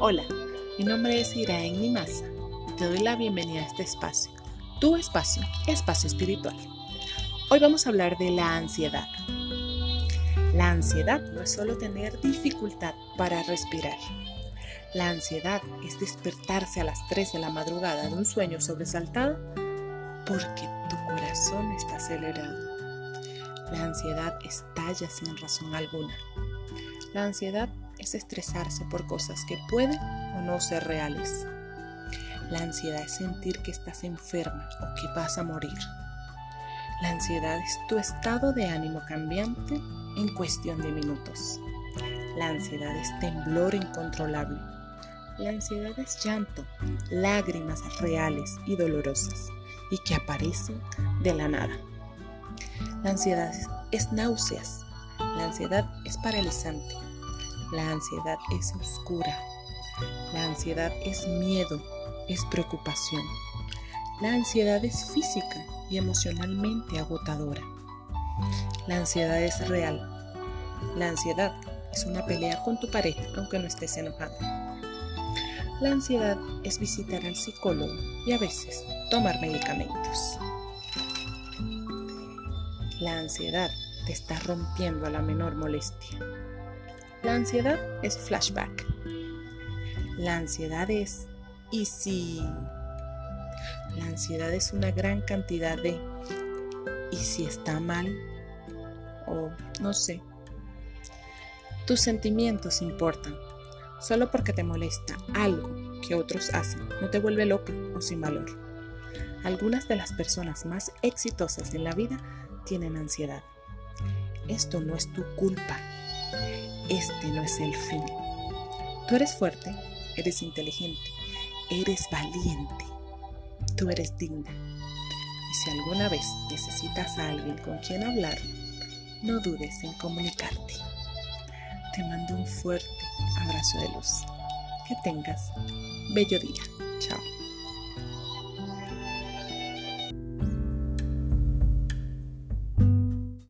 Hola, mi nombre es Iraen Nimasa te doy la bienvenida a este espacio, tu espacio, espacio espiritual. Hoy vamos a hablar de la ansiedad. La ansiedad no es solo tener dificultad para respirar. La ansiedad es despertarse a las 3 de la madrugada de un sueño sobresaltado porque tu corazón está acelerado. La ansiedad estalla sin razón alguna. La ansiedad es estresarse por cosas que pueden o no ser reales. La ansiedad es sentir que estás enferma o que vas a morir. La ansiedad es tu estado de ánimo cambiante en cuestión de minutos. La ansiedad es temblor incontrolable. La ansiedad es llanto, lágrimas reales y dolorosas y que aparecen de la nada. La ansiedad es náuseas. La ansiedad es paralizante. La ansiedad es oscura. La ansiedad es miedo, es preocupación. La ansiedad es física y emocionalmente agotadora. La ansiedad es real. La ansiedad es una pelea con tu pareja aunque no estés enojado. La ansiedad es visitar al psicólogo y a veces tomar medicamentos. La ansiedad te está rompiendo a la menor molestia. La ansiedad es flashback. La ansiedad es ¿y si? La ansiedad es una gran cantidad de ¿y si está mal? O no sé. Tus sentimientos importan. Solo porque te molesta algo que otros hacen no te vuelve loco o sin valor. Algunas de las personas más exitosas en la vida tienen ansiedad. Esto no es tu culpa este no es el fin. Tú eres fuerte, eres inteligente, eres valiente, tú eres digna. Y si alguna vez necesitas a alguien con quien hablar, no dudes en comunicarte. Te mando un fuerte abrazo de luz. Que tengas bello día. Chao.